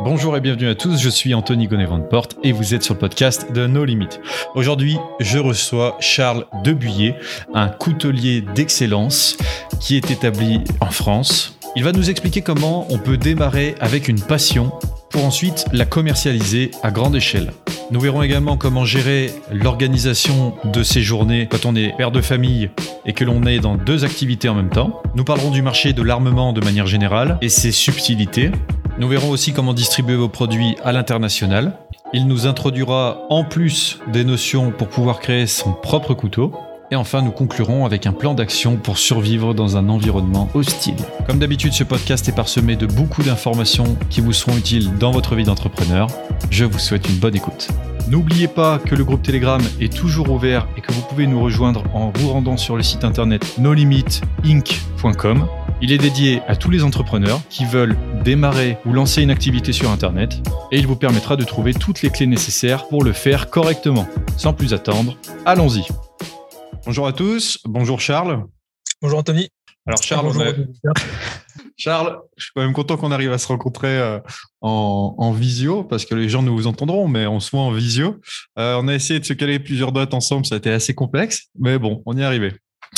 Bonjour et bienvenue à tous, je suis Anthony gonnet Porte et vous êtes sur le podcast de No Limit. Aujourd'hui, je reçois Charles Debuyer, un coutelier d'excellence qui est établi en France. Il va nous expliquer comment on peut démarrer avec une passion pour ensuite la commercialiser à grande échelle. Nous verrons également comment gérer l'organisation de ces journées quand on est père de famille et que l'on est dans deux activités en même temps. Nous parlerons du marché de l'armement de manière générale et ses subtilités. Nous verrons aussi comment distribuer vos produits à l'international. Il nous introduira en plus des notions pour pouvoir créer son propre couteau. Et enfin, nous conclurons avec un plan d'action pour survivre dans un environnement hostile. Comme d'habitude, ce podcast est parsemé de beaucoup d'informations qui vous seront utiles dans votre vie d'entrepreneur. Je vous souhaite une bonne écoute. N'oubliez pas que le groupe Telegram est toujours ouvert et que vous pouvez nous rejoindre en vous rendant sur le site internet nolimitinc.com. Il est dédié à tous les entrepreneurs qui veulent démarrer ou lancer une activité sur Internet et il vous permettra de trouver toutes les clés nécessaires pour le faire correctement. Sans plus attendre, allons-y. Bonjour à tous, bonjour Charles. Bonjour Anthony. Alors Charles, Charles, je suis quand même content qu'on arrive à se rencontrer euh, en, visio parce que les gens nous entendront, mais on se voit en visio. Euh, on a essayé de se caler plusieurs dates ensemble, ça a été assez complexe, mais bon, on y est arrivé.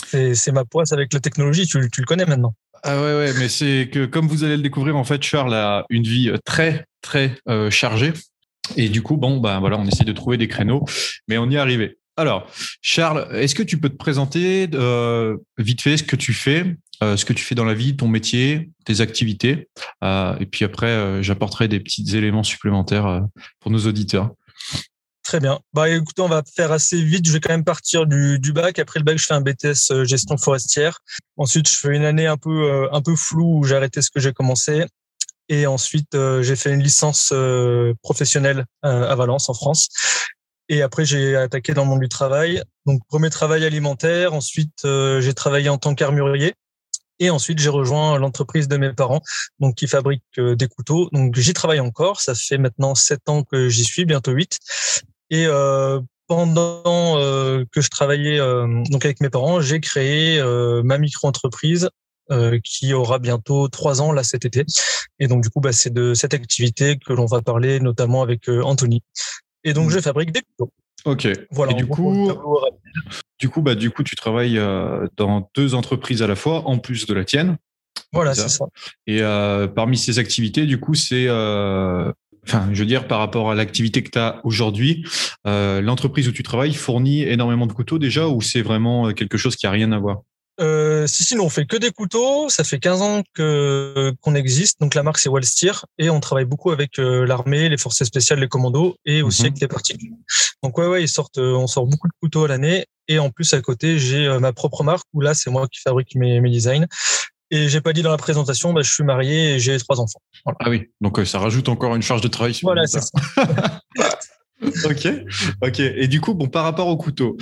C'est ma poisse avec la technologie, tu, le connais maintenant. Ah ouais, ouais, mais c'est que comme vous allez le découvrir, en fait, Charles a une vie très, très euh, chargée. Et du coup, bon, ben voilà, on essaie de trouver des créneaux, mais on y est arrivé. Alors, Charles, est-ce que tu peux te présenter euh, vite fait ce que tu fais, euh, ce que tu fais dans la vie, ton métier, tes activités, euh, et puis après, j'apporterai des petits éléments supplémentaires pour nos auditeurs. Très bien. Bah, écoutez, on va faire assez vite. Je vais quand même partir du, bac. Après le bac, je fais un BTS gestion forestière. Ensuite, je fais une année un peu un peu floue où j'ai arrêté ce que j'ai commencé. Et ensuite, j'ai fait une licence professionnelle à Valence, en France. Et après, j'ai attaqué dans le monde du travail. Donc, premier travail alimentaire. Ensuite, euh, j'ai travaillé en tant qu'armurier. Et ensuite, j'ai rejoint l'entreprise de mes parents, donc qui fabrique euh, des couteaux. Donc, j'y travaille encore. Ça fait maintenant sept ans que j'y suis, bientôt huit. Et euh, pendant euh, que je travaillais donc avec mes parents, j'ai créé ma micro-entreprise qui aura bientôt trois ans là cet été. Et donc du coup, bah, c'est de cette activité que l'on va parler notamment avec Anthony. Et donc, mmh. je fabrique des couteaux. Ok. Voilà. Et du coup, du coup, bah, du coup, tu travailles euh, dans deux entreprises à la fois, en plus de la tienne. Voilà, c'est ça. Et euh, parmi ces activités, du coup, c'est, euh, enfin, je veux dire, par rapport à l'activité que tu as aujourd'hui, l'entreprise où tu travailles fournit énormément de couteaux déjà, ou c'est vraiment quelque chose qui a rien à voir? Euh, si, si, nous, on fait que des couteaux. Ça fait 15 ans que qu'on existe. Donc, la marque, c'est Wallsteer. Et on travaille beaucoup avec euh, l'armée, les forces spéciales, les commandos et aussi mhm. avec les particuliers. Donc, ouais, ouais, ils sortent, euh, on sort beaucoup de couteaux à l'année. Et en plus, à côté, j'ai euh, ma propre marque où là, c'est moi qui fabrique mes, mes designs. Et j'ai pas dit dans la présentation, bah, je suis marié et j'ai trois enfants. Ah oui, donc ça rajoute encore une charge de travail. Voilà, c'est ça. ok, ok. Et du coup, bon, par rapport aux couteaux,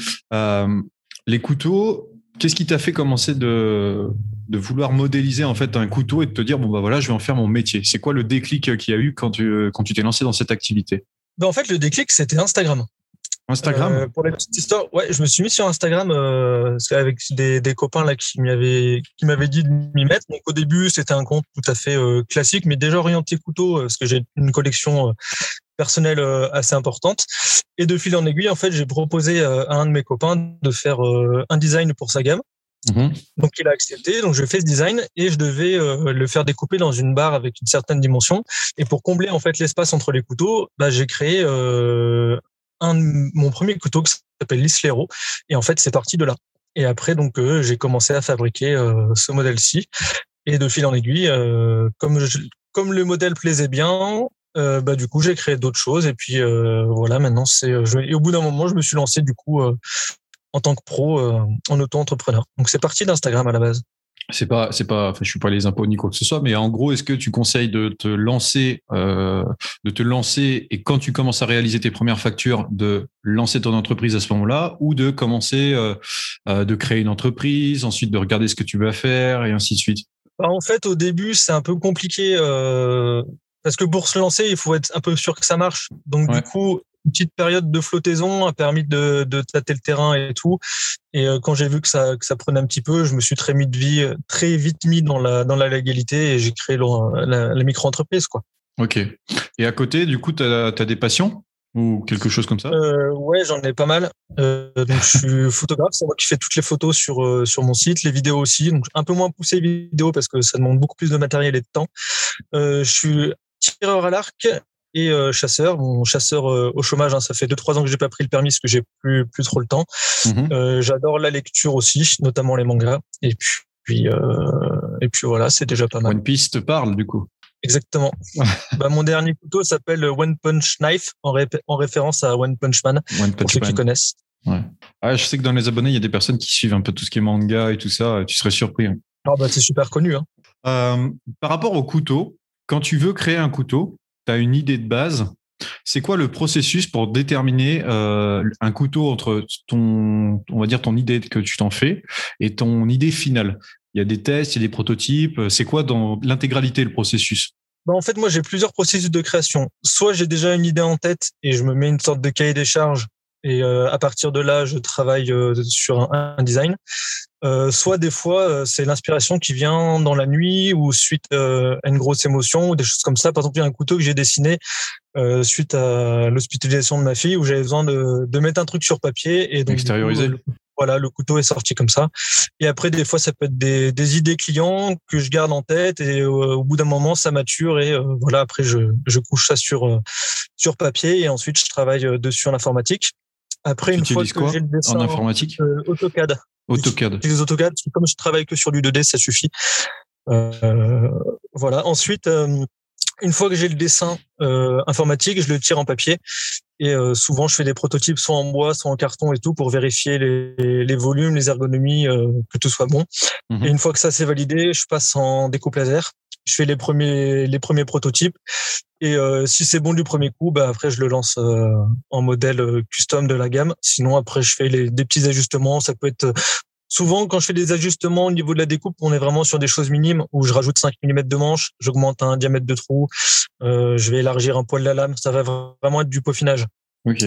les couteaux, Qu'est-ce qui t'a fait commencer de, vouloir modéliser en fait un couteau et de te dire bon bah voilà je vais en faire mon métier? C'est quoi le déclic qu'il y a eu quand tu quand tu t'es lancé dans cette activité? Ben, en fait le déclic c'était Instagram. Instagram. Euh, pour la petite histoire, ouais, je me suis mis sur Instagram euh, avec des, des copains là qui m'avaient qui m'avaient dit de m'y mettre. Donc au début, c'était un compte tout à fait euh, classique, mais déjà orienté couteau parce que j'ai une collection personnelle assez importante. Et de fil en aiguille, en fait, j'ai proposé à un de mes copains de faire un design pour sa gamme. Mhm. Donc il a accepté, donc je fais ce design et je devais le faire découper dans une barre avec une certaine dimension. Et pour combler en fait l'espace entre les couteaux, bah, j'ai créé mon premier couteau qui s'appelle l'Islero. Et en fait, c'est parti de là. Et après, donc, euh, j'ai commencé à fabriquer euh, ce modèle-ci. Et de fil en aiguille, euh, comme, comme le modèle plaisait bien, bah, du coup, j'ai créé d'autres choses. Et puis, voilà, maintenant, c'est. et au bout d'un moment, je me suis lancé, du coup, en tant que pro, en auto-entrepreneur. Donc, c'est parti d'Instagram à la base c'est pas c'est pas enfin je suis pas les impôts ni quoi que ce soit mais en gros est-ce que tu conseilles de te lancer euh, de te lancer et quand tu commences à réaliser tes premières factures de lancer ton entreprise à ce moment-là ou de commencer euh, euh, de créer une entreprise ensuite de regarder ce que tu vas faire et ainsi de suite? Bah, en fait au début c'est un peu compliqué parce que pour se lancer il faut être un peu sûr que ça marche. Donc du coup une petite période de flottaison a permis de, de tâter le terrain et tout. Et euh, quand j'ai vu que ça, que ça prenait un petit peu, je me suis très, mis de vie, très vite mis dans la, dans la légalité et j'ai créé la, la micro-entreprise. quoi. Ok. Et à côté, du coup, tu as, des passions ou quelque chose comme ça? Euh, Ouais, j'en ai pas mal. Euh, donc, je suis photographe, c'est moi qui fais toutes les photos sur, euh, sur mon site, les vidéos aussi. Donc, un peu moins poussé vidéo parce que ça demande beaucoup plus de matériel et de temps. je suis tireur à l'arc et chasseur. Bon, chasseur au chômage, hein, ça fait 2-3 ans que j'ai pas pris le permis parce que j'ai plus, plus trop le temps. Mhm. J'adore la lecture aussi, notamment les mangas. Et puis, et puis voilà, c'est déjà pas mal. One Piece te parle du coup Exactement. bah, mon dernier couteau s'appelle One Punch Knife, en, en, référence à One Punch Man, One Punch pour ceux qui connaissent. Ouais. Ah, je sais que dans les abonnés, il y a des personnes qui suivent un peu tout ce qui est manga et tout ça. Tu serais surpris. Hein. Ah, bah, c'est super connu. Hein. Euh, par rapport au couteau, quand tu veux créer un couteau, tu une idée de base. C'est quoi le processus pour déterminer euh, un couteau entre ton, on va dire ton idée que tu t'en fais et ton idée finale? Il y a des tests, il y a des prototypes. C'est quoi dans l'intégralité le processus? Bah en fait, moi, j'ai plusieurs processus de création. Soit j'ai déjà une idée en tête et je me mets une sorte de cahier des charges et euh, à partir de là, je travaille euh, sur un, design. Euh, soit des fois, euh, c'est l'inspiration qui vient dans la nuit ou suite à une grosse émotion ou des choses comme ça. Par exemple, il y a un couteau que j'ai dessiné suite à l'hospitalisation de ma fille où j'avais besoin de, de, mettre un truc sur papier et donc extérioriser voilà, le couteau est sorti comme ça. Et après, des fois, ça peut être des, des idées clients que je garde en tête et euh, au bout d'un moment, ça mature et euh, voilà, après, je, je couche ça sur, euh, sur papier et ensuite, je travaille dessus en informatique. Après, une fois que j'ai le dessin en informatique, AutoCAD. AutoCAD. J'utilise AutoCAD. Comme je travaille que sur du 2D, ça suffit. voilà. Ensuite, une fois que j'ai le dessin informatique, je le tire en papier et euh, souvent, je fais des prototypes soit en bois, soit en carton et tout pour vérifier les, les volumes, les ergonomies, euh, que tout soit bon. Mhm. Et une fois que ça c'est validé, je passe en découpe laser. Je fais les premiers les premiers prototypes et euh, si c'est bon du premier coup, bah après je le lance en modèle custom de la gamme. Sinon après je fais les, des petits ajustements. Ça peut être Souvent, quand je fais des ajustements au niveau de la découpe, on est vraiment sur des choses minimes où je rajoute 5 mm de manche, j'augmente un diamètre de trou, euh, je vais élargir un poil de la lame. Ça va vraiment être du peaufinage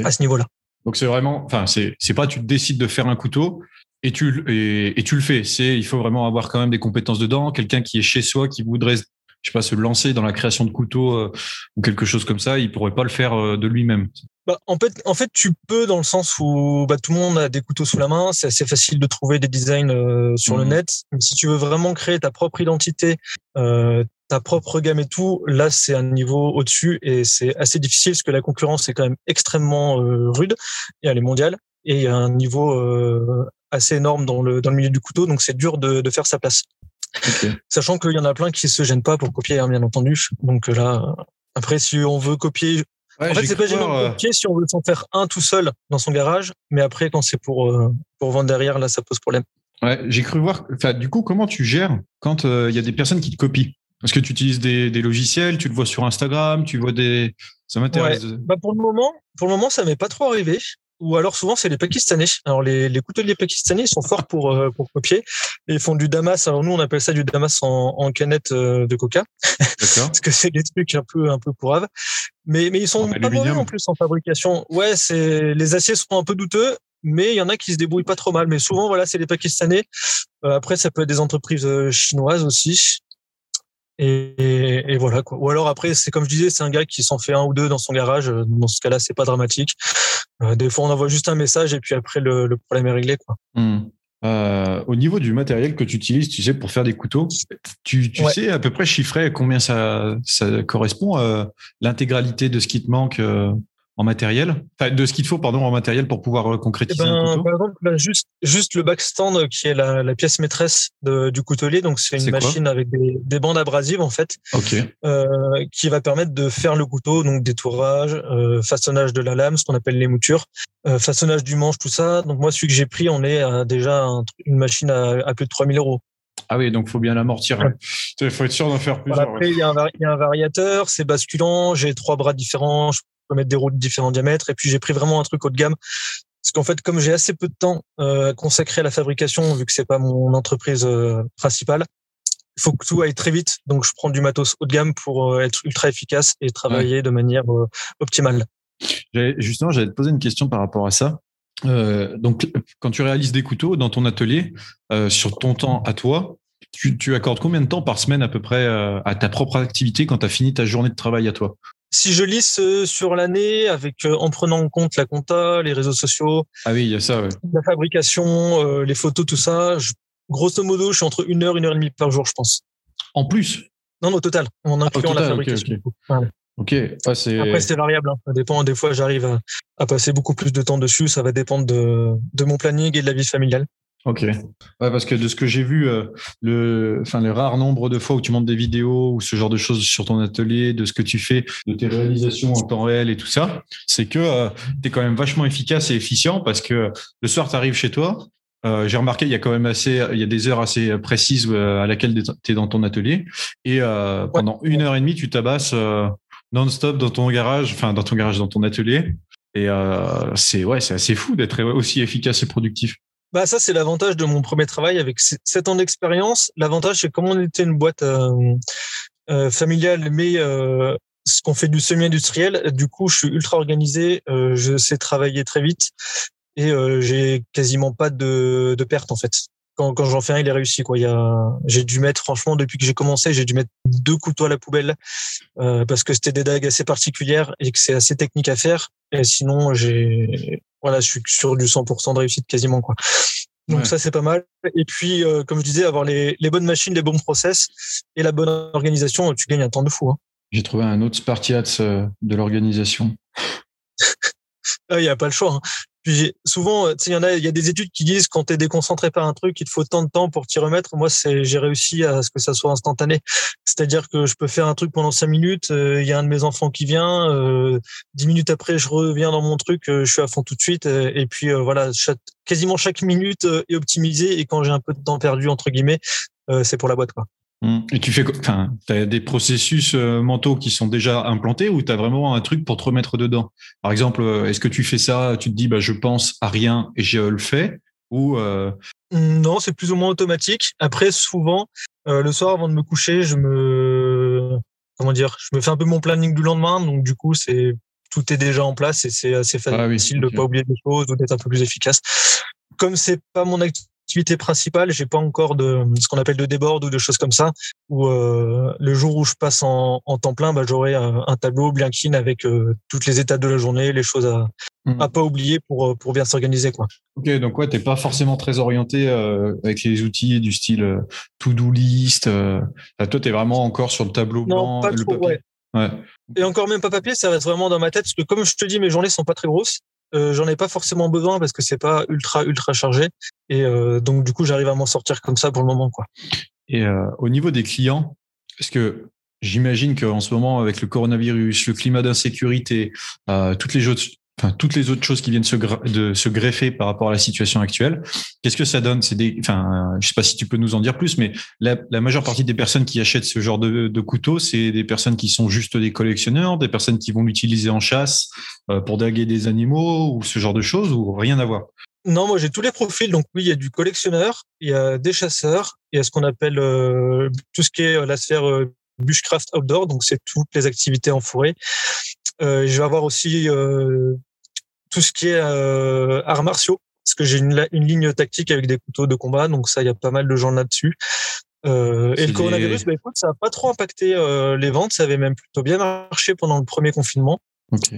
à ce niveau-là. Donc c'est vraiment, enfin c'est c'est pas tu décides de faire un couteau et tu et, et tu le fais. C'est il faut vraiment avoir quand même des compétences dedans. Quelqu'un qui est chez soi qui voudrait je sais pas se lancer dans la création de couteaux euh, ou quelque chose comme ça, il pourrait pas le faire euh, de lui-même. Bah, en fait, en fait, tu peux dans le sens où bah, tout le monde a des couteaux sous la main. C'est assez facile de trouver des designs euh, sur le mmh. net. Mais si tu veux vraiment créer ta propre identité, euh, ta propre gamme et tout, là, c'est un niveau au-dessus et c'est assez difficile parce que la concurrence est quand même extrêmement euh, rude et elle est mondiale et il y a un niveau euh, assez énorme dans le dans le milieu du couteau. Donc, c'est dur de, de faire sa place. Sachant qu'il y en a plein qui se gênent pas pour copier, hein, bien entendu. Donc là, après, si on veut copier en fait, c'est pas gênant de copier si on veut s'en faire un tout seul dans son garage, mais après, quand c'est pour, euh, pour vendre derrière, là, ça pose problème. Ouais, j'ai cru voir. Enfin, du coup, comment tu gères quand euh, il y a des personnes qui te copient? Est-ce que tu utilises des, des, logiciels Tu le vois sur Instagram Tu vois des. Ça m'intéresse. Bah pour le moment, pour le moment, ça m'est pas trop arrivé ou alors souvent c'est les Pakistanais. Alors les, les couteliers pakistanais ils sont forts pour euh, pour copier. ils font du damas. Alors nous on appelle ça du damas en, en canette euh, de coca, parce que c'est des trucs un peu un peu pourraves. Mais mais ils sont pas mauvais en plus en fabrication. Ouais, c'est les aciers sont un peu douteux, mais il y en a qui se débrouillent pas trop mal. Mais souvent voilà c'est les Pakistanais. Euh, après ça peut être des entreprises chinoises aussi. Et, et, voilà quoi. Ou alors après, c'est comme je disais, c'est un gars qui s'en fait un ou deux dans son garage. Dans ce cas-là, c'est pas dramatique. Euh, des fois, on envoie juste un message et puis après, le, le problème est réglé quoi. Hmm. Euh, au niveau du matériel que tu utilises, tu sais, pour faire des couteaux, tu, tu sais à peu près chiffrer combien ça, ça correspond à l'intégralité de ce qui te manque euh, en matériel, de ce qu'il faut pardon en matériel pour pouvoir euh, concrétiser eh un ben, couteau. Par exemple, juste juste le backstand qui est la, la pièce maîtresse de, du coutelier, donc c'est une machine avec des, des, bandes abrasives en fait, euh, qui va permettre de faire le couteau, donc détourage, euh, façonnage de la lame, ce qu'on appelle les moutures, euh, façonnage du manche, tout ça. Donc moi celui que j'ai pris, on est à déjà une machine à, à plus de 3000 euros. Ah oui, donc faut bien l'amortir. Il faut être sûr d'en faire plusieurs. après, il y, a un, il y, a un variateur, c'est basculant, j'ai trois bras différents, je mettre des roues de différents diamètres. Et puis j'ai pris vraiment un truc haut de gamme. Parce qu'en fait, comme j'ai assez peu de temps euh, consacré à la fabrication, vu que c'est pas mon entreprise euh, principale, il faut que tout aille très vite. Donc je prends du matos haut de gamme pour euh, être ultra efficace et travailler de manière euh, optimale. Justement, j'allais te poser une question par rapport à ça. Donc, quand tu réalises des couteaux dans ton atelier, sur ton temps à toi, tu, accordes combien de temps par semaine à peu près à ta propre activité quand tu as fini ta journée de travail à toi? Si je lisse sur l'année, avec en prenant en compte la compta, les réseaux sociaux, ah oui, il y a ça, la fabrication, les photos, tout ça, grosso modo, je suis entre une heure, une heure et demie par jour, je pense. En plus? Non, non, au total, en ah, incluant la fabrication. Ok. Après, c'est variable. Hein. Ça dépend. Des fois, j'arrive à, passer beaucoup plus de temps dessus. Ça va dépendre de, de mon planning et de la vie familiale. Ok. Ouais, parce que de ce que j'ai vu, euh, le, enfin, le rare nombre de fois où tu montes des vidéos ou ce genre de choses sur ton atelier, de ce que tu fais, de tes réalisations en temps réel et tout ça, c'est que euh, tu es quand même vachement efficace et efficient parce que le soir, tu arrives chez toi. Euh, j'ai remarqué, il y a quand même assez, il y a des heures assez précises à laquelle tu es dans ton atelier. Et pendant une heure et demie, tu tabasses non-stop dans ton garage, enfin, dans ton garage, dans ton atelier. Et c'est ouais, c'est assez fou d'être aussi efficace et productif. Bah ça c'est l'avantage de mon premier travail avec sept ans d'expérience. L'avantage c'est comme on était une boîte euh, euh, familiale, mais euh, ce qu'on fait du semi-industriel, du coup je suis ultra organisé, je sais travailler très vite et j'ai quasiment pas de, de perte en fait. Quand, quand j'en fais un, il est réussi quoi. Il y a, j'ai dû mettre franchement depuis que j'ai commencé, j'ai dû mettre deux couteaux à la poubelle parce que c'était des dagues assez particulières et que c'est assez technique à faire. Et sinon j'ai voilà, je suis sur du 100% de réussite quasiment quoi. Donc ça c'est pas mal. Et puis euh, comme je disais, avoir les, les, bonnes machines, les bons process et la bonne organisation, tu gagnes un temps de fou. Hein. J'ai trouvé un autre Spartiate euh, de l'organisation. Ah, il n'y a pas le choix. Hein. Puis souvent, euh, il y en a, il y a des études qui disent quand tu es déconcentré par un truc, il faut tant de temps pour t'y remettre. Moi, c'est, j'ai réussi à ce que ça soit instantané. C'est-à-dire que je peux faire un truc pendant cinq minutes, euh, il y a un de mes enfants qui vient, euh, dix minutes après, je reviens dans mon truc, je suis à fond tout de suite. et puis voilà, quasiment chaque minute est optimisée. Et quand j'ai un peu de temps perdu entre guillemets, c'est pour la boîte quoi. Mmh. Et tu fais, enfin, as des processus euh, mentaux qui sont déjà implantés ou tu as vraiment un truc pour te remettre dedans? Par exemple, euh, est-ce que tu fais ça, tu te dis, bah, je pense à rien et je le fais? Ou euh... Non, c'est plus ou moins automatique. Après, souvent, euh, le soir avant de me coucher, je me, comment dire, je me fais un peu mon planning du lendemain. Donc, du coup, c'est tout est déjà en place et c'est assez ah facile de pas oublier des choses ou d'être un peu plus efficace. Comme c'est pas mon activité activité principale, j'ai pas encore de ce qu'on appelle de débord ou de choses comme ça. Où euh, le jour où je passe en, en temps plein, bah, j'aurai un, un, tableau bien clean avec euh, toutes les étapes de la journée, les choses à, mmh. à pas oublier pour euh, pour bien s'organiser quoi. Ok, donc ouais, t'es pas forcément très orienté euh, avec les outils du style to-do list. toi, t'es vraiment encore sur le tableau blanc, pas le trop, Ouais. Ouais. Et encore même pas papier, ça reste vraiment dans ma tête parce que comme je te dis, mes journées sont pas très grosses. Euh, j'en ai pas forcément besoin parce que c'est pas ultra ultra chargé et euh, donc du coup j'arrive à m'en sortir comme ça pour le moment quoi. Et euh, au niveau des clients, parce que j'imagine qu'en ce moment avec le coronavirus, le climat d'insécurité, toutes les autres enfin, toutes les autres choses qui viennent se, de, se greffer par rapport à la situation actuelle. Qu'est-ce que ça donne? C'est des, enfin, je sais pas si tu peux nous en dire plus, mais la, majeure partie des personnes qui achètent ce genre de, couteau, c'est des personnes qui sont juste des collectionneurs, des personnes qui vont l'utiliser en chasse euh, pour daguer des animaux ou ce genre de choses, ou rien à voir? Non, moi j'ai tous les profils. Donc oui, il y a du collectionneur, il y a des chasseurs, il y a ce qu'on appelle euh, tout ce qui est la sphère euh, bushcraft outdoor, donc c'est toutes les activités en forêt. Euh, je vais avoir aussi euh, tout ce qui est euh, arts martiaux, parce que j'ai une, une, ligne tactique avec des couteaux de combat, donc ça, il y a pas mal de gens là-dessus. Euh, et le coronavirus, bah, écoute, ça n'a pas trop impacté euh, les ventes, ça avait même plutôt bien marché pendant le premier confinement.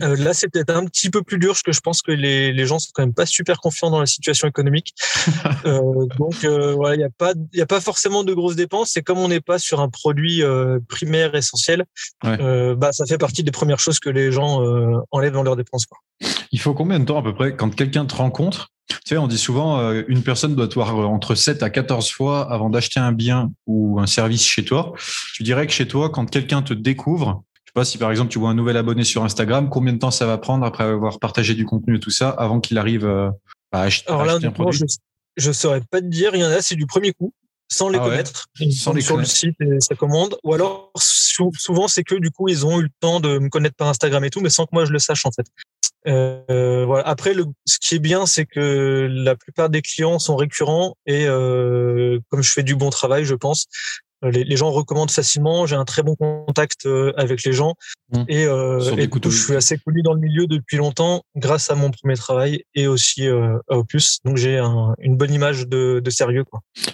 Euh, là, c'est peut-être un petit peu plus dur, parce que je pense que les, les gens sont quand même pas super confiants dans la situation économique. euh, donc, euh, il n'y a pas, il a pas forcément de grosses dépenses. C'est comme on n'est pas sur un produit primaire essentiel, ouais. Bah ça fait partie des premières choses que les gens enlèvent dans leurs dépenses. Quoi. Il faut combien de temps à peu près quand quelqu'un te rencontre? Tu sais, on dit souvent une personne doit te voir entre 7 à 14 fois avant d'acheter un bien ou un service chez toi. Tu dirais que chez toi, quand quelqu'un te découvre, sais pas si par exemple tu vois un nouvel abonné sur Instagram, combien de temps ça va prendre après avoir partagé du contenu et tout ça avant qu'il arrive euh, à, acheter, Alors là, un produit? je, ne saurais pas te dire. Il y en a, c'est du premier coup, sans les ah connaître. sans les sur le site et ça commande. Ou alors souvent c'est que du coup ils ont eu le temps de me connaître par Instagram et tout, mais sans que moi je le sache en fait. Euh, voilà. Après, le, ce qui est bien, c'est que la plupart des clients sont récurrents et euh, comme je fais du bon travail, je pense, Les, gens recommandent facilement. J'ai un très bon contact avec les gens mmh. et, et je suis assez connu dans le milieu depuis longtemps grâce à mon premier travail et aussi à Opus. Donc j'ai une bonne image de, de sérieux.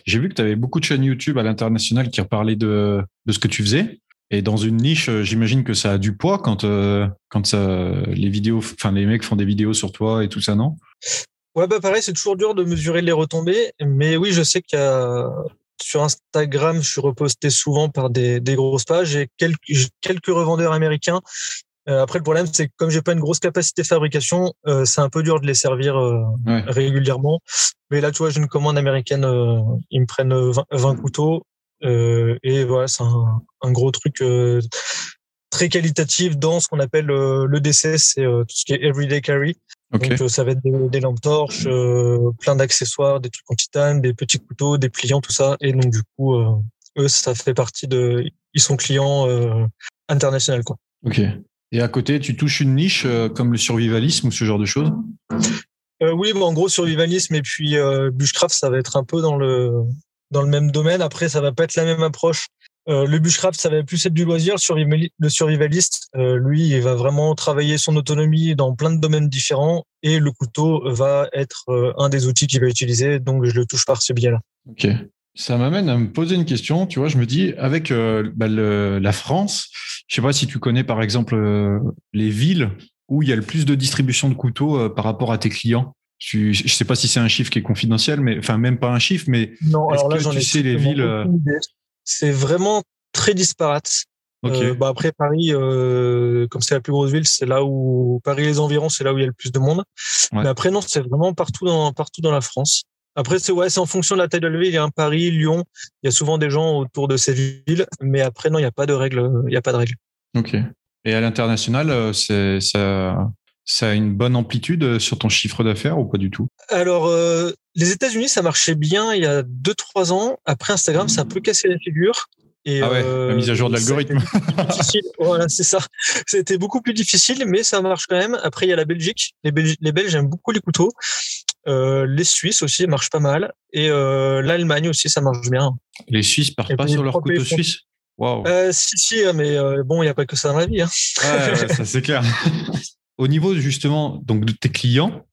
J'ai vu que tu avais beaucoup de chaînes YouTube à l'international qui reparlaient de, de ce que tu faisais. Et dans une niche, euh, j'imagine que ça a du poids quand euh, quand ça, les vidéos, enfin les mecs font des vidéos sur toi et tout ça, non? Ouais, bah pareil, c'est toujours dur de mesurer les retombées, mais oui, je sais qu'il y a sur Instagram, je suis reposté souvent par des, des grosses pages et quelques quelques revendeurs américains. Euh, après, le problème, c'est que comme j'ai pas une grosse capacité de fabrication, c'est un peu dur de les servir régulièrement. Mais là, tu vois, j'ai une commande américaine, ils me prennent 20 couteaux euh, et voilà, c'est un, un, gros truc euh, très qualitatif dans ce qu'on appelle euh, le l'EDC, c'est tout ce qui est everyday carry. Donc ça va être des, lampes torches, plein d'accessoires, des trucs en titane, des petits couteaux, des pliants, tout ça. Et donc du coup, eux, ça fait partie de, ils sont clients internationaux quoi. Ok. Et à côté, tu touches une niche comme le survivalisme ou ce genre de choses? Euh, Oui, bah, en gros, survivalisme et puis euh, bushcraft, ça va être un peu dans le dans le même domaine. Après, ça va pas être la même approche. Euh, le bushcraft, ça va plus être du loisir. Le survivaliste, euh, lui, il va vraiment travailler son autonomie dans plein de domaines différents et le couteau va être euh, un des outils qu'il va utiliser. Donc, je le touche par ce biais-là. Ok. Ça m'amène à me poser une question. Tu vois, je me dis, avec bah, la France, je sais pas si tu connais par exemple les villes où il y a le plus de distribution de couteaux par rapport à tes clients. Je, je sais pas si c'est un chiffre qui est confidentiel, mais enfin même pas un chiffre, mais non. Alors là, j'en ai sais les villes. Euh, c'est vraiment très disparate. Euh, bah après Paris, euh, comme c'est la plus grosse ville, c'est là où Paris et les environs, c'est là où il y a le plus de monde. Mais après non, c'est vraiment partout dans partout dans la France. Après c'est ouais, c'est en fonction de la taille de la ville. Il y a un Paris, Lyon, il y a souvent des gens autour de ces villes, mais après non, il n'y a pas de règles. Il y a pas de règles. Ok. Et à l'international, c'est ça ça a une bonne amplitude euh, sur ton chiffre d'affaires ou pas du tout? Alors, euh, les États-Unis, ça marchait bien il y a 2-3 ans. Après, Instagram, ça a un peu cassé la figure. Et ah ouais, la mise à jour de euh, l'algorithme. voilà, c'est ça. C'était beaucoup plus difficile, mais ça marche quand même. Après, il y a la Belgique. Les, Belges, les Belges aiment beaucoup les couteaux. Euh, les Suisses aussi marchent pas mal. Et l'Allemagne aussi, ça marche bien. Les Suisses partent pas sur leur couteau suisse? Wow. Euh, si, si, mais bon, il n'y a pas que ça dans la vie. Hein. Ouais, ouais ça c'est clair. Au niveau justement donc de tes clients,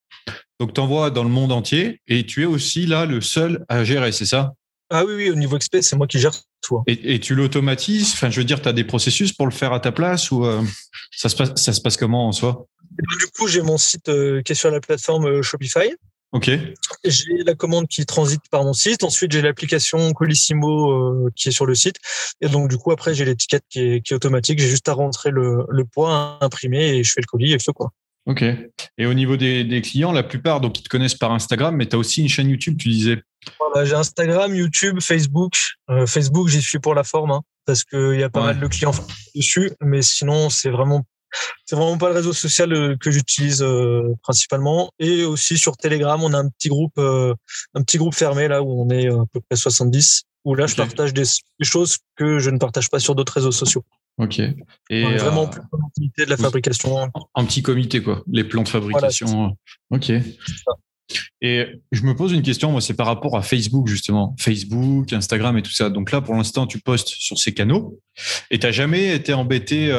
donc tu envoies dans le monde entier et tu es aussi là le seul à gérer, c'est ça? Ah oui, oui, au niveau expert, c'est moi qui gère tout. Et, tu l'automatises? Enfin, je veux dire, tu as des processus pour le faire à ta place ou euh, ça, se passe, ça se passe comment en soi? Du coup, j'ai mon site euh, qui est sur la plateforme euh, Shopify. Ok. J'ai la commande qui transite par mon site. Ensuite, j'ai l'application Colissimo euh, qui est sur le site. Et donc, du coup, après, j'ai l'étiquette qui est, qui est automatique. J'ai juste à rentrer le, le poids, à imprimer et je fais le colis et je quoi. Ok. Et au niveau des, des, clients, la plupart, donc, ils te connaissent par Instagram, mais tu as aussi une chaîne YouTube, tu disais. j'ai Instagram, YouTube, Facebook. Euh, Facebook, j'y suis pour la forme, hein, parce qu'il y a pas mal de clients dessus. Mais sinon, c'est vraiment c'est vraiment pas le réseau social euh, que j'utilise euh, principalement. Et aussi sur Telegram, on a un petit groupe, euh, un petit groupe fermé là où on est à peu près 70. Où là, je partage des, choses que je ne partage pas sur d'autres réseaux sociaux. Ok. Et vraiment plus de la fabrication. En petit comité quoi, les plans de fabrication. ok. Et je me pose une question, moi, c'est par rapport à Facebook, justement. Facebook, Instagram et tout ça. Donc là, pour l'instant, tu postes sur ces canaux et tu n'as jamais été embêté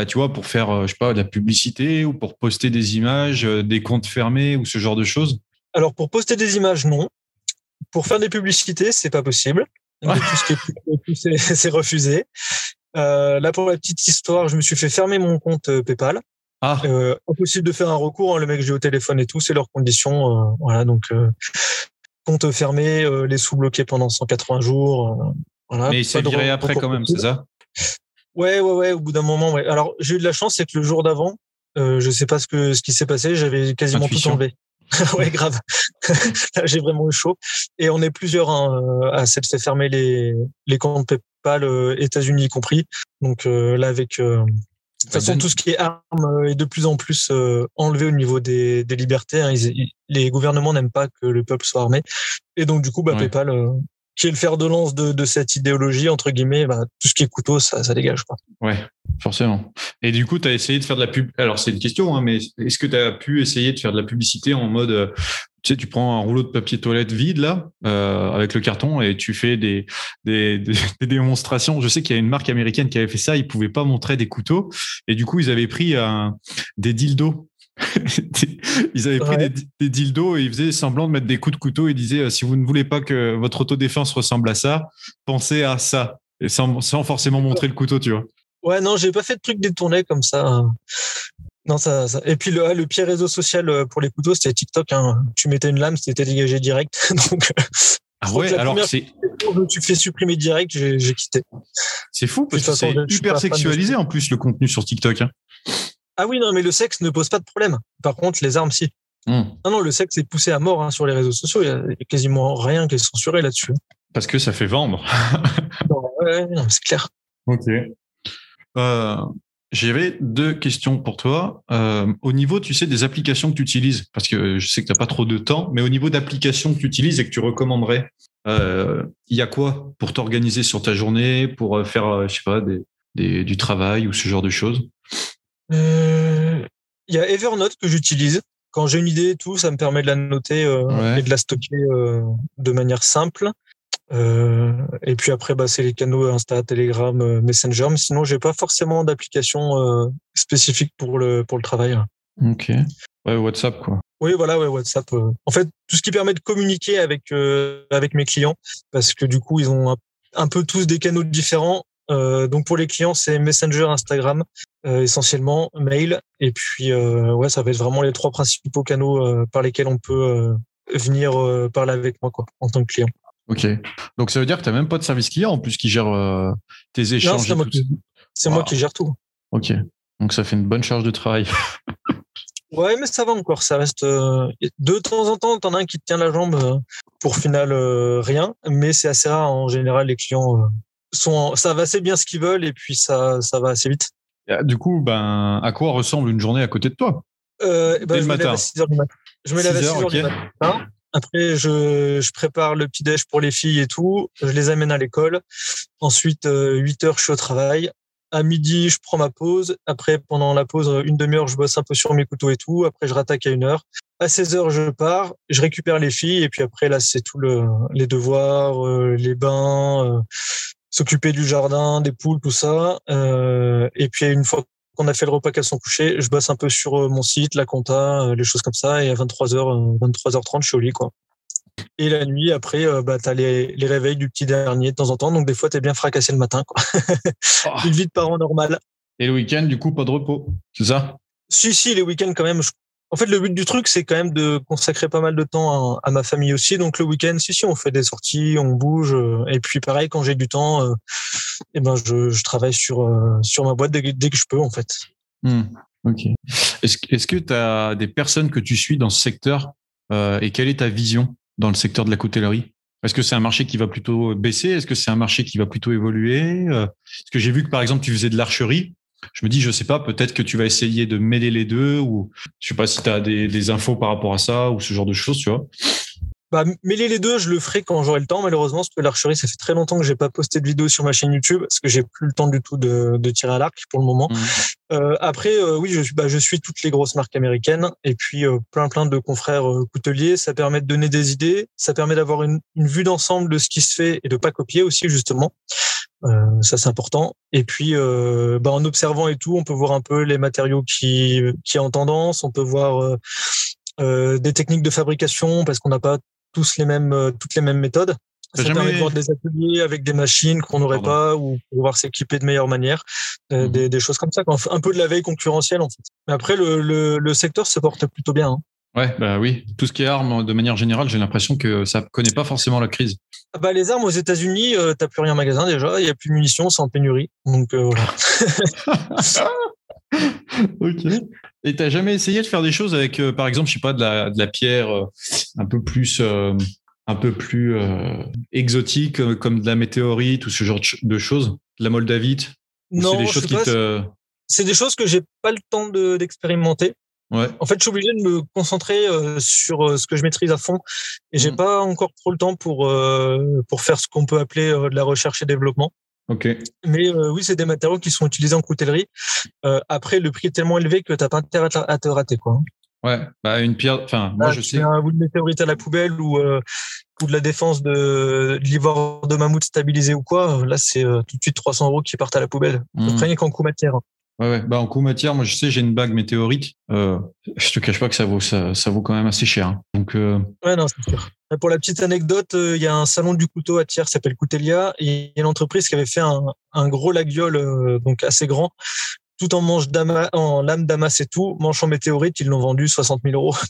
bah, tu vois, pour faire, euh, je sais pas, de la publicité ou pour poster des images, euh, des comptes fermés ou ce genre de choses? Alors, pour poster des images, non. Pour faire des publicités, c'est pas possible. Ce c'est refusé. Euh, là, pour la petite histoire, je me suis fait fermer mon compte PayPal. Ah. impossible de faire un recours. Hein, le mec, j'ai au téléphone et tout, c'est leurs conditions. voilà, donc compte fermé, les sous bloqués pendant 180 jours. voilà, Mais c'est viré après quand même, c'est ça? Ouais, ouais, ouais. Au bout d'un moment, ouais. Alors j'ai eu de la chance, c'est que le jour d'avant, euh, je sais pas ce que ce qui s'est passé, j'avais quasiment tout enlevé. ouais, grave. j'ai vraiment eu chaud. Et on est plusieurs hein, euh, à s'être fait fermer les les comptes PayPal, euh, États-Unis y compris. Donc euh, là, avec de toute façon, tout ce qui est armes est de plus en plus enlevé au niveau des, des libertés. Hein. les gouvernements n'aiment pas que le peuple soit armé. Et donc, du coup, bah, PayPal qui est le fer de lance de, de cette idéologie, entre guillemets, bah, tout ce qui est couteau, ça, ça dégage. Quoi. Ouais, forcément. Et du coup, tu as essayé de faire de la pub. Alors, c'est une question, hein, mais est-ce que tu as pu essayer de faire de la publicité en mode, tu sais, tu prends un rouleau de papier toilette vide là, euh, avec le carton, et tu fais des, des, des, démonstrations. Je sais qu'il y a une marque américaine qui avait fait ça. Ils pouvaient pas montrer des couteaux, et du coup, ils avaient pris un, des dildos. ils avaient pris des, des, dildos et ils faisaient semblant de mettre des coups de couteau et disaient si vous ne voulez pas que votre autodéfense ressemble à ça, pensez à ça. Et sans, sans forcément montrer le couteau, tu vois. Ouais, non, j'ai pas fait de truc détourné comme ça. Non, ça, ça, Et puis le, le pire réseau social euh, pour les couteaux, c'était TikTok. Hein. Tu mettais une lame, c'était dégagé direct. Donc, ah ouais, alors c'est. Tu fais supprimer direct, j'ai quitté. C'est fou parce que c'est hyper sexualisé en plus le contenu sur TikTok. Hein. Ah oui, non, mais le sexe ne pose pas de problème. Par contre, les armes, si. Hmm. Non, non, le sexe est poussé à mort hein, sur les réseaux sociaux. Il y, a, quasiment rien qui est censuré là-dessus. Parce que ça fait vendre. ouais, c'est clair. Ok. Euh, j'avais deux questions pour toi. Euh, au niveau, tu sais, des applications que tu utilises, parce que je sais que tu n'as pas trop de temps, mais au niveau d'applications que tu utilises et que tu recommanderais, euh, il y a quoi pour t'organiser sur ta journée, pour faire, je sais pas, des, du travail ou ce genre de choses? Il y a Evernote que j'utilise. Quand j'ai une idée et tout, ça me permet de la noter et de la stocker de manière simple. Euh, et puis après, bah, c'est les canaux Insta, Telegram, euh, Messenger. Mais sinon, j'ai pas forcément d'application euh, spécifique pour le pour le travail. Ok. Ouais, WhatsApp quoi. Oui, voilà, ouais, WhatsApp. En fait, tout ce qui permet de communiquer avec avec mes clients, parce que du coup, ils ont un, peu tous des canaux différents. donc pour les clients, c'est Messenger, Instagram, essentiellement, mail, et puis ouais, ça va être vraiment les trois principaux canaux par lesquels on peut venir parler avec moi quoi, en tant que client. Ok. Donc ça veut dire que tu n'as même pas de service client en plus qui gère euh, tes échanges. C'est moi, qui... moi qui gère tout. Ok. Donc ça fait une bonne charge de travail. ouais, mais ça va encore. Ça reste. Euh, de temps en temps, t'en as un qui te tient la jambe euh, pour final rien, mais c'est assez rare. En général, les clients sont. Ça va assez bien ce qu'ils veulent et puis ça, ça va assez vite. Du coup, ben, à quoi ressemble une journée à côté de toi? Euh, ben, je, me matin. du matin. je me lève à 6 heures du matin. Après, je, je prépare le petit déj pour les filles et tout. Je les amène à l'école. Ensuite, 8 euh, heures, je suis au travail. À midi, je prends ma pause. Après, pendant la pause, une demi-heure, je bosse un peu sur mes couteaux et tout. Après, je rattaque à une heure. À 16 heures, je pars. Je récupère les filles. Et puis après, là, c'est tout le, les devoirs, euh, les bains, euh, s'occuper du jardin, des poules, tout ça. et puis, une fois on a fait le repas qu'elles sont couchées, je bosse un peu sur euh, mon site, la compta, euh, les choses comme ça. Et à 23h, 23h30, je suis au lit, quoi. Et la nuit, après, euh, bah, tu as les, réveils du petit dernier de temps en temps. Donc, des fois, tu es bien fracassé le matin. Quoi. Oh. Une vie de parent normale. Et le week-end, du coup, pas de repos. C'est ça? Si, si, les week-ends, quand même. En fait, le but du truc, c'est quand même de consacrer pas mal de temps à, ma famille aussi. Donc, le week-end, si, si, on fait des sorties, on bouge. Et puis, pareil, quand j'ai du temps, eh ben je, je, travaille sur euh, sur ma boîte dès, que je peux en fait. Hmm. Ok. Est-ce est que tu as des personnes que tu suis dans ce secteur euh, et quelle est ta vision dans le secteur de la coutellerie? Est-ce que c'est un marché qui va plutôt baisser? Est-ce que c'est un marché qui va plutôt évoluer? Euh, Parce que j'ai vu que par exemple tu faisais de l'archerie. Je me dis, je sais pas, peut-être que tu vas essayer de mêler les deux ou je sais pas si tu as des, des infos par rapport à ça ou ce genre de choses, tu vois. Bah, mêler les deux, je le ferai quand j'aurai le temps, malheureusement, parce que l'archerie, ça fait très longtemps que j'ai pas posté de vidéo sur ma chaîne YouTube, parce que j'ai plus le temps du tout de, de tirer à l'arc pour le moment. Mmh. Euh, après, euh, oui, je, bah, je suis toutes les grosses marques américaines, et puis euh, plein plein de confrères euh, couteliers. Ça permet de donner des idées, ça permet d'avoir une, une, vue d'ensemble de ce qui se fait et de pas copier aussi justement. Ça c'est important. Et puis, bah, en observant et tout, on peut voir un peu les matériaux qui qui en tendance. On peut voir des techniques de fabrication parce qu'on n'a pas tous les mêmes, euh, toutes les mêmes méthodes. Ça permet de voir des ateliers avec des machines qu'on n'aurait pas ou pouvoir s'équiper de meilleure manière, euh, mhm. des, des, choses comme ça. Un peu de la veille concurrentielle en fait. Mais après, le, le, le secteur se porte plutôt bien. Hein. Ouais, bah oui. Tout ce qui est armes, de manière générale, j'ai l'impression que ça connaît pas forcément la crise. Ah bah, les armes aux États-Unis, euh, t'as plus rien en magasin déjà. Il y a plus de munitions, c'est en pénurie. Donc euh, voilà. ok. Et t'as jamais essayé de faire des choses avec, euh, par exemple, je sais pas, de la, de la pierre euh, un peu plus, euh, un peu plus exotique, comme de la météorite ou ce genre de choses, de la moldavite? Non, c'est des choses qui te... C'est des choses que j'ai pas le temps d'expérimenter. Ouais. En fait, je suis obligé de me concentrer sur ce que je maîtrise à fond, et j'ai mmh. pas encore trop le temps pour pour faire ce qu'on peut appeler de la recherche et développement. Mais euh, oui, c'est des matériaux qui sont utilisés en coutellerie. Euh, après, le prix est tellement élevé que tu n'as pas intérêt à te rater. Quoi. Ouais, bah une pierre. Enfin, moi, je sais. Un bout de météorite à la poubelle ou, euh, ou de la défense de, de l'ivoire de mammouth stabilisé ou quoi. Là, c'est euh, tout de suite 300 euros qui partent à la poubelle. Mmh. Rien qu'en coût matière. Ouais, ouais. Bah, en coût matière, moi, je sais, j'ai une bague météorite. Euh, je te cache pas que ça vaut, ça, ça vaut quand même assez cher. Hein. Donc, euh... ouais, non, c'est sûr. Pour la petite anecdote, euh, il y a un salon du couteau à Thiers qui s'appelle Coutelia et il y a une entreprise qui avait fait un, un gros laguiole, donc assez grand, tout en manche en lame damas et tout, manche en météorite, ils l'ont vendu 60 000 euros.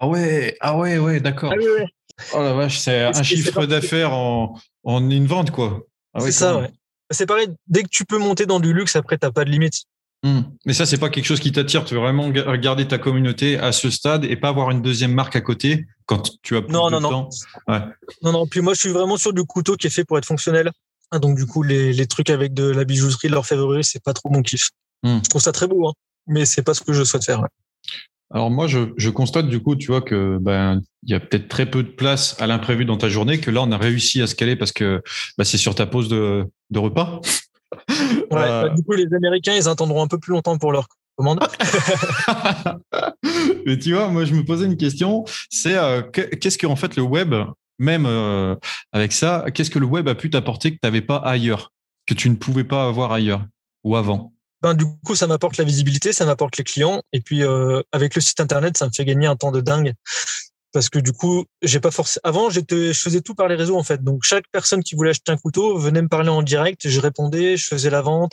Ah ouais, ah ouais, ouais, d'accord. Ah ouais, Oh la vache, c'est un chiffre d'affaires en, en une vente, quoi. Ah c'est ça, ouais. C'est pareil, dès que tu peux monter dans du luxe, après, t'as pas de limite. Hmm. Mais ça, c'est pas quelque chose qui t'attire. Tu veux vraiment garder ta communauté à ce stade et pas avoir une deuxième marque à côté quand tu as plus non, de non, temps? Non. Ouais. non, non. Puis moi, je suis vraiment sur du couteau qui est fait pour être fonctionnel. Ah, donc, du coup, les, les trucs avec de la bijouterie, de l'orfèvrerie, c'est pas trop mon kiff. Hmm. Je trouve ça très beau, hein, mais c'est pas ce que je souhaite faire. Alors moi, je, je, constate du coup, tu vois que ben il y a peut-être très peu de place à l'imprévu dans ta journée, que là on a réussi à se caler parce que bah, c'est sur ta pause de, de repas. Ouais, euh... bah, du coup, les Américains, ils attendront un peu plus longtemps pour leur commande. Mais tu vois, moi, je me posais une question, c'est euh, qu'est-ce que en fait le web, même euh, avec ça, qu'est-ce que le web a pu t'apporter que tu n'avais pas ailleurs, que tu ne pouvais pas avoir ailleurs ou avant? Ben, du coup, ça m'apporte la visibilité, ça m'apporte les clients. Et puis, euh, avec le site internet, ça me fait gagner un temps de dingue. Parce que du coup, j'ai pas forcé. Avant, j'étais, je faisais tout par les réseaux en fait. Donc, chaque personne qui voulait acheter un couteau venait me parler en direct. Je répondais, je faisais la vente.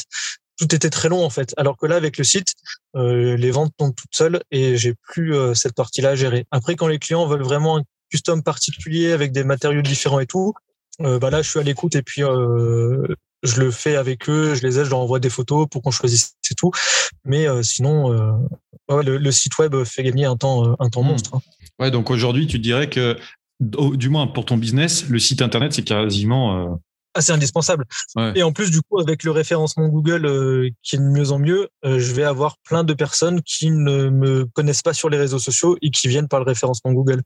Tout était très long en fait. Alors que là, avec le site, euh, les ventes tombent toutes seules et j'ai plus euh, cette partie-là à gérer. Après, quand les clients veulent vraiment un custom particulier avec des matériaux différents et tout, euh, bah là, je suis à l'écoute et puis je le fais avec eux, je les aide, je leur envoie des photos pour qu'on choisisse, c'est tout. Mais sinon, ouais, le, le, site web fait gagner un temps, un temps mmh. monstre. Hein. Ouais, donc aujourd'hui, tu dirais que, du moins pour ton business, le site internet, c'est quasiment. Ah, c'est indispensable. Ouais. Et en plus, du coup, avec le référencement Google euh, qui est de mieux en mieux, euh, je vais avoir plein de personnes qui ne me connaissent pas sur les réseaux sociaux et qui viennent par le référencement Google.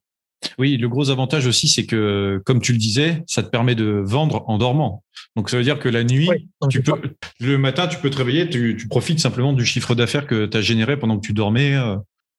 Oui, le gros avantage aussi, c'est que, comme tu le disais, ça te permet de vendre en dormant. Donc, ça veut dire que la nuit, oui, tu peux, le matin, tu peux te réveiller, tu, tu profites simplement du chiffre d'affaires que tu as généré pendant que tu dormais.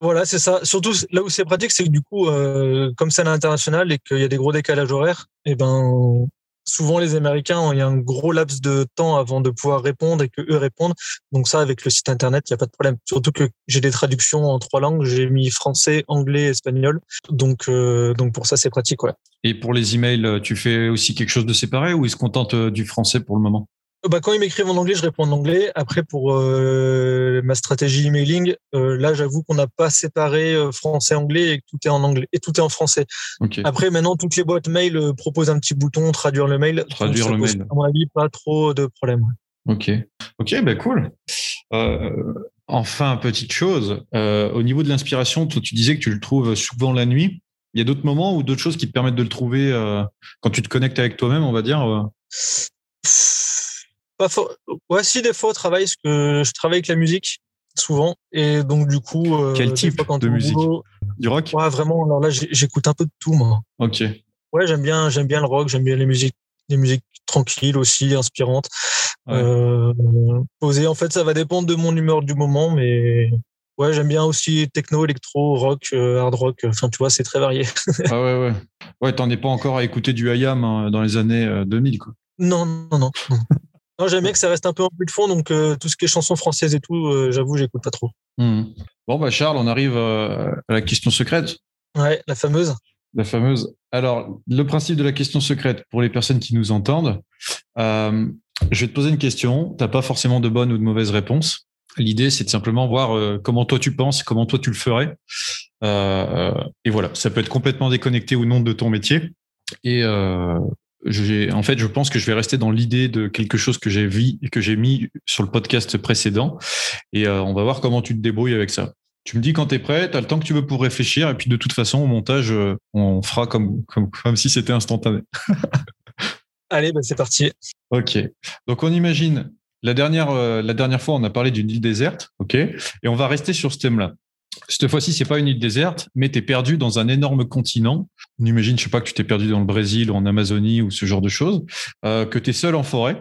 Voilà, c'est ça. Surtout là où c'est pratique, c'est que du coup, euh, comme c'est à l'international et qu'il y a des gros décalages horaires, et eh ben, souvent les Américains, il y a un gros laps de temps avant de pouvoir répondre et que eux répondent. Donc ça, avec le site internet, il n'y a pas de problème. Surtout que j'ai des traductions en trois langues. J'ai mis français, anglais, espagnol. Donc euh, donc pour ça, c'est pratique. Ouais. Et pour les emails, tu fais aussi quelque chose de séparé ou ils se contentent euh, du français pour le moment? Bah, quand ils m'écrivent en anglais, je réponds en anglais. Après, pour euh, ma stratégie emailing, euh, là, j'avoue qu'on n'a pas séparé euh, français-anglais et que tout est en anglais et tout est en français. Okay. Après, maintenant, toutes les boîtes mail euh, proposent un petit bouton traduire le mail. Traduire le mail. À mon avis, pas trop de problèmes. Ok, ok, bah cool. Euh, enfin, petite chose, au niveau de l'inspiration, tu disais que tu le trouves souvent la nuit. Il y a d'autres moments ou d'autres choses qui te permettent de le trouver quand tu te connectes avec toi-même, on va dire pas Ouais, si, des fois, travail, parce que je travaille avec la musique, souvent. Et donc, du coup. Euh, Quel type fois, de musique boulot... Du rock? Ouais, vraiment. Alors là, j'écoute un peu de tout, moi. Ok. Ouais, j'aime bien, j'aime bien le rock, j'aime bien les musiques, les musiques tranquilles aussi, inspirantes. Ouais. Euh, posées. En fait, ça va dépendre de mon humeur du moment, mais ouais, j'aime bien aussi techno, électro, rock, euh, hard rock. Enfin, tu vois, c'est très varié. ah ouais, ouais. Ouais, t'en es pas encore à écouter du IAM hein, dans les années 2000, quoi. Non, non, non. Non, j'aime bien que ça reste un peu en plus de fond, donc euh, tout ce qui est chansons françaises et tout, euh, j'avoue, j'écoute pas trop. Mmh. Bon, bah Charles, on arrive euh, à la question secrète. Ouais, la fameuse. La fameuse. Alors, le principe de la question secrète pour les personnes qui nous entendent, euh, je vais te poser une question. Tu n'as pas forcément de bonne ou de mauvaise réponse. L'idée, c'est de simplement voir euh, comment toi tu penses, comment toi tu le ferais. Euh, et voilà, ça peut être complètement déconnecté ou non de ton métier. Et en fait, je pense que je vais rester dans l'idée de quelque chose que j'ai vu et que j'ai mis sur le podcast précédent. Et euh, on va voir comment tu te débrouilles avec ça. Tu me dis quand tu es prêt, tu as le temps que tu veux pour réfléchir. Et puis de toute façon, au montage, euh, on fera comme, comme, comme si c'était instantané. Allez, bah c'est parti. Ok. Donc on imagine, la dernière, euh, la dernière fois, on a parlé d'une île déserte. Ok? Et on va rester sur ce thème-là. Cette fois-ci, c'est pas une île déserte, mais tu es perdu dans un énorme continent. On imagine, je sais pas, que tu t'es perdu dans le Brésil ou en Amazonie ou ce genre de choses, euh, que tu es seul en forêt.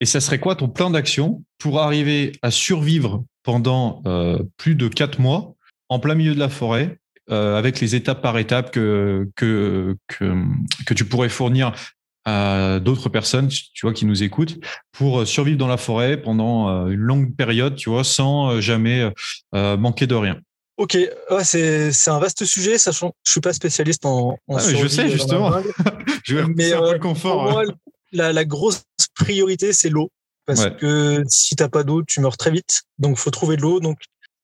Et ça serait quoi ton plan d'action pour arriver à survivre pendant euh, plus de quatre mois en plein milieu de la forêt, euh, avec les étapes par étapes que, tu pourrais fournir à d'autres personnes, tu vois, qui nous écoutent, pour survivre dans la forêt pendant euh, une longue période, tu vois, sans jamais manquer de rien. Ok, ouais, c'est c'est un vaste sujet, sachant que je suis pas spécialiste en. en ah, je sais justement. je vais mais un peu le confort. Pour moi, la, la grosse priorité c'est l'eau parce que si t'as pas d'eau, tu meurs très vite. Donc faut trouver de l'eau. Donc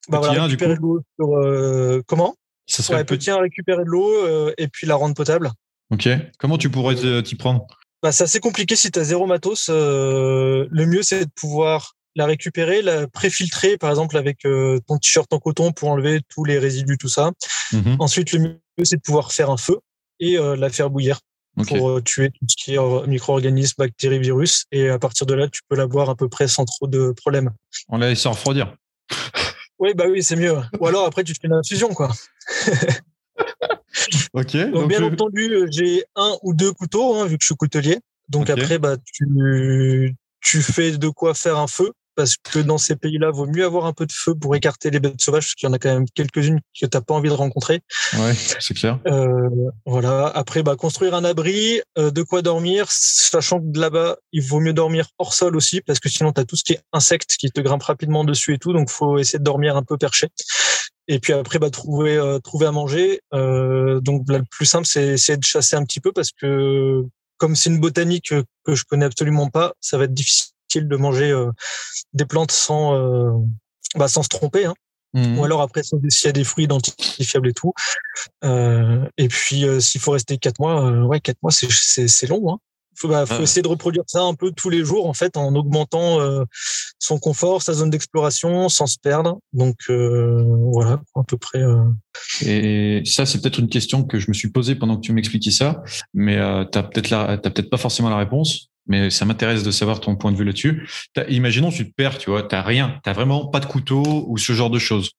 bah, voilà, récupérer de l'eau sur euh, comment? Ça serait ouais, petit 1 récupérer de l'eau euh, et puis la rendre potable. Ok. Comment tu pourrais t'y prendre? Bah, c'est assez compliqué si tu as zéro matos. Euh, le mieux c'est de pouvoir la récupérer, la préfiltrer par exemple avec ton t-shirt en coton pour enlever tous les résidus, tout ça. Mmh Ensuite, le mieux c'est de pouvoir faire un feu et la faire bouillir pour tuer tout ce qui est micro-organismes, bactéries, virus. Et à partir de là, tu peux la boire à peu près sans trop de problèmes. On la laisse refroidir. Oui, bah oui, c'est mieux. Ou alors après, tu te fais une infusion, quoi. ok. Donc, bien entendu, j'ai un ou deux couteaux, hein, vu que je suis coutelier. Donc après, bah, tu, tu fais de quoi faire un feu parce que dans ces pays-là, vaut mieux avoir un peu de feu pour écarter les bêtes sauvages, parce qu'il y en a quand même quelques-unes que t'as pas envie de rencontrer. Ouais, c'est clair. Euh, voilà. Après, bah, construire un abri, euh, de quoi dormir, sachant que là-bas, il vaut mieux dormir hors sol aussi, parce que sinon, tu as tout ce qui est insectes qui te grimpent rapidement dessus et tout, donc faut essayer de dormir un peu perché. Et puis après, bah, trouver, euh, trouver à manger. donc le plus simple, c'est essayer de chasser un petit peu, parce que comme c'est une botanique que je connais absolument pas, ça va être difficile de manger euh, des plantes sans, euh, bah, sans se tromper. Hein. Mmh. Ou alors après, s'il y a des fruits identifiables et tout. Euh, et puis, s'il faut rester quatre mois, ouais, quatre mois, c'est long. Hein. Faut, bah, faut essayer de reproduire ça un peu tous les jours, en fait, en augmentant son confort, sa zone d'exploration, sans se perdre. Donc, voilà, à peu près. Et ça, c'est peut-être une question que je me suis posée pendant que tu m'expliquais ça, mais tu n'as peut-être peut-être pas forcément la réponse mais ça m'intéresse de savoir ton point de vue là-dessus. Imaginons tu te perds, tu vois, t'as rien, t'as vraiment pas de couteau ou ce genre de choses.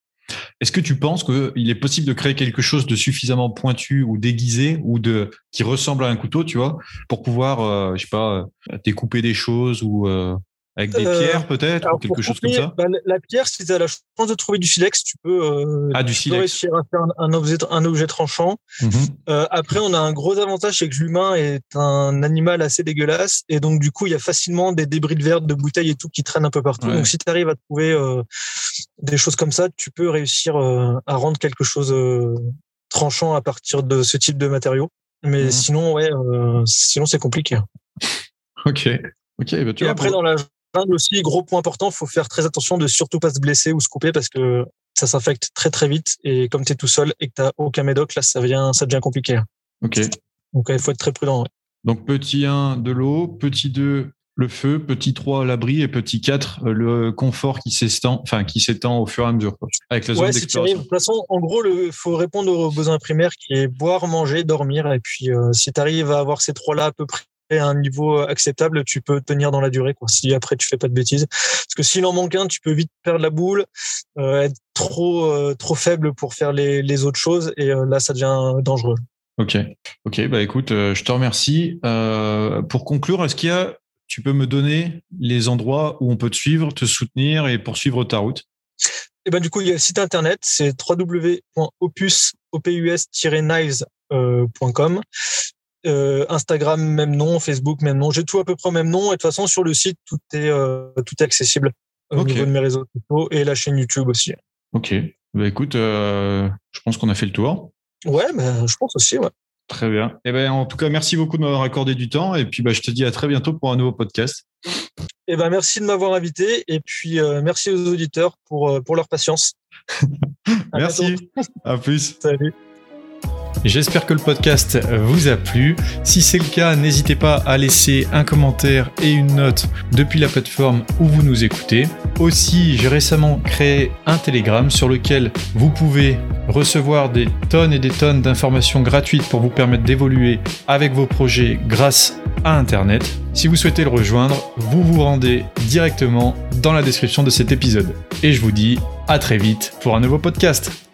Est-ce que tu penses qu'il est possible de créer quelque chose de suffisamment pointu ou déguisé ou de qui ressemble à un couteau, tu vois, pour pouvoir, euh, je sais pas, euh, découper des choses ou euh, avec des euh, pierres peut-être ou quelque chose comme ça bah, La pierre, si tu as la chance de trouver du silex, tu peux, euh, ah, du silex. réussir à faire un, objet, un objet tranchant. Mhm. Euh, après, on a un gros avantage, c'est que l'humain est un animal assez dégueulasse. Et donc, du coup, il y a facilement des débris de verre, de bouteilles et tout qui traînent un peu partout. Donc, si tu arrives à trouver des choses comme ça, tu peux réussir à rendre quelque chose tranchant à partir de ce type de matériaux. Mais mhm. sinon, ouais, sinon c'est compliqué. Ok. Ok. Bah, tu et après, dans la aussi, gros point important, faut faire très attention de surtout pas se blesser ou se couper parce que ça s'infecte très très vite et comme tu es tout seul et que tu aucun médoc, là ça devient, ça devient compliqué. Ok. Donc il faut être très prudent. Donc petit 1, de l'eau, petit 2, le feu, petit 3, l'abri et petit 4, le confort qui s'étend, enfin qui s'étend au fur et à mesure avec la zone ouais. De toute façon, en gros, il faut répondre aux besoins primaires qui est boire, manger, dormir et puis euh, si tu arrives à avoir ces trois là à peu près à un niveau acceptable, tu peux tenir dans la durée. Quoi, si après tu fais pas de bêtises, parce que s'il en manque un, tu peux vite perdre la boule, euh, être trop euh, trop faible pour faire les, les autres choses, et euh, là ça devient dangereux. Ok, ok, bah écoute, je te remercie. pour conclure, est-ce qu'il y a, tu peux me donner les endroits où on peut te suivre, te soutenir et poursuivre ta route? Et eh ben du coup, il y a le site internet, c'est www.opus-knives.com. Euh, Instagram même nom, Facebook même nom. J'ai tout à peu près même nom. Et de toute façon, sur le site, tout est euh, tout est accessible au niveau de mes réseaux sociaux et la chaîne YouTube aussi. Ok. Bah écoute, euh, je pense qu'on a fait le tour. Ouais, bah, je pense aussi. Ouais. Très bien. Eh ben en tout cas, merci beaucoup de m'avoir accordé du temps. Et puis bah, je te dis à très bientôt pour un nouveau podcast. Eh ben merci de m'avoir invité. Et puis merci aux auditeurs pour pour leur patience. merci. à plus. Salut. J'espère que le podcast vous a plu. Si c'est le cas, n'hésitez pas à laisser un commentaire et une note depuis la plateforme où vous nous écoutez. Aussi, j'ai récemment créé un Telegram sur lequel vous pouvez recevoir des tonnes et des tonnes d'informations gratuites pour vous permettre d'évoluer avec vos projets grâce à Internet. Si vous souhaitez le rejoindre, vous vous rendez directement dans la description de cet épisode. Et je vous dis à très vite pour un nouveau podcast.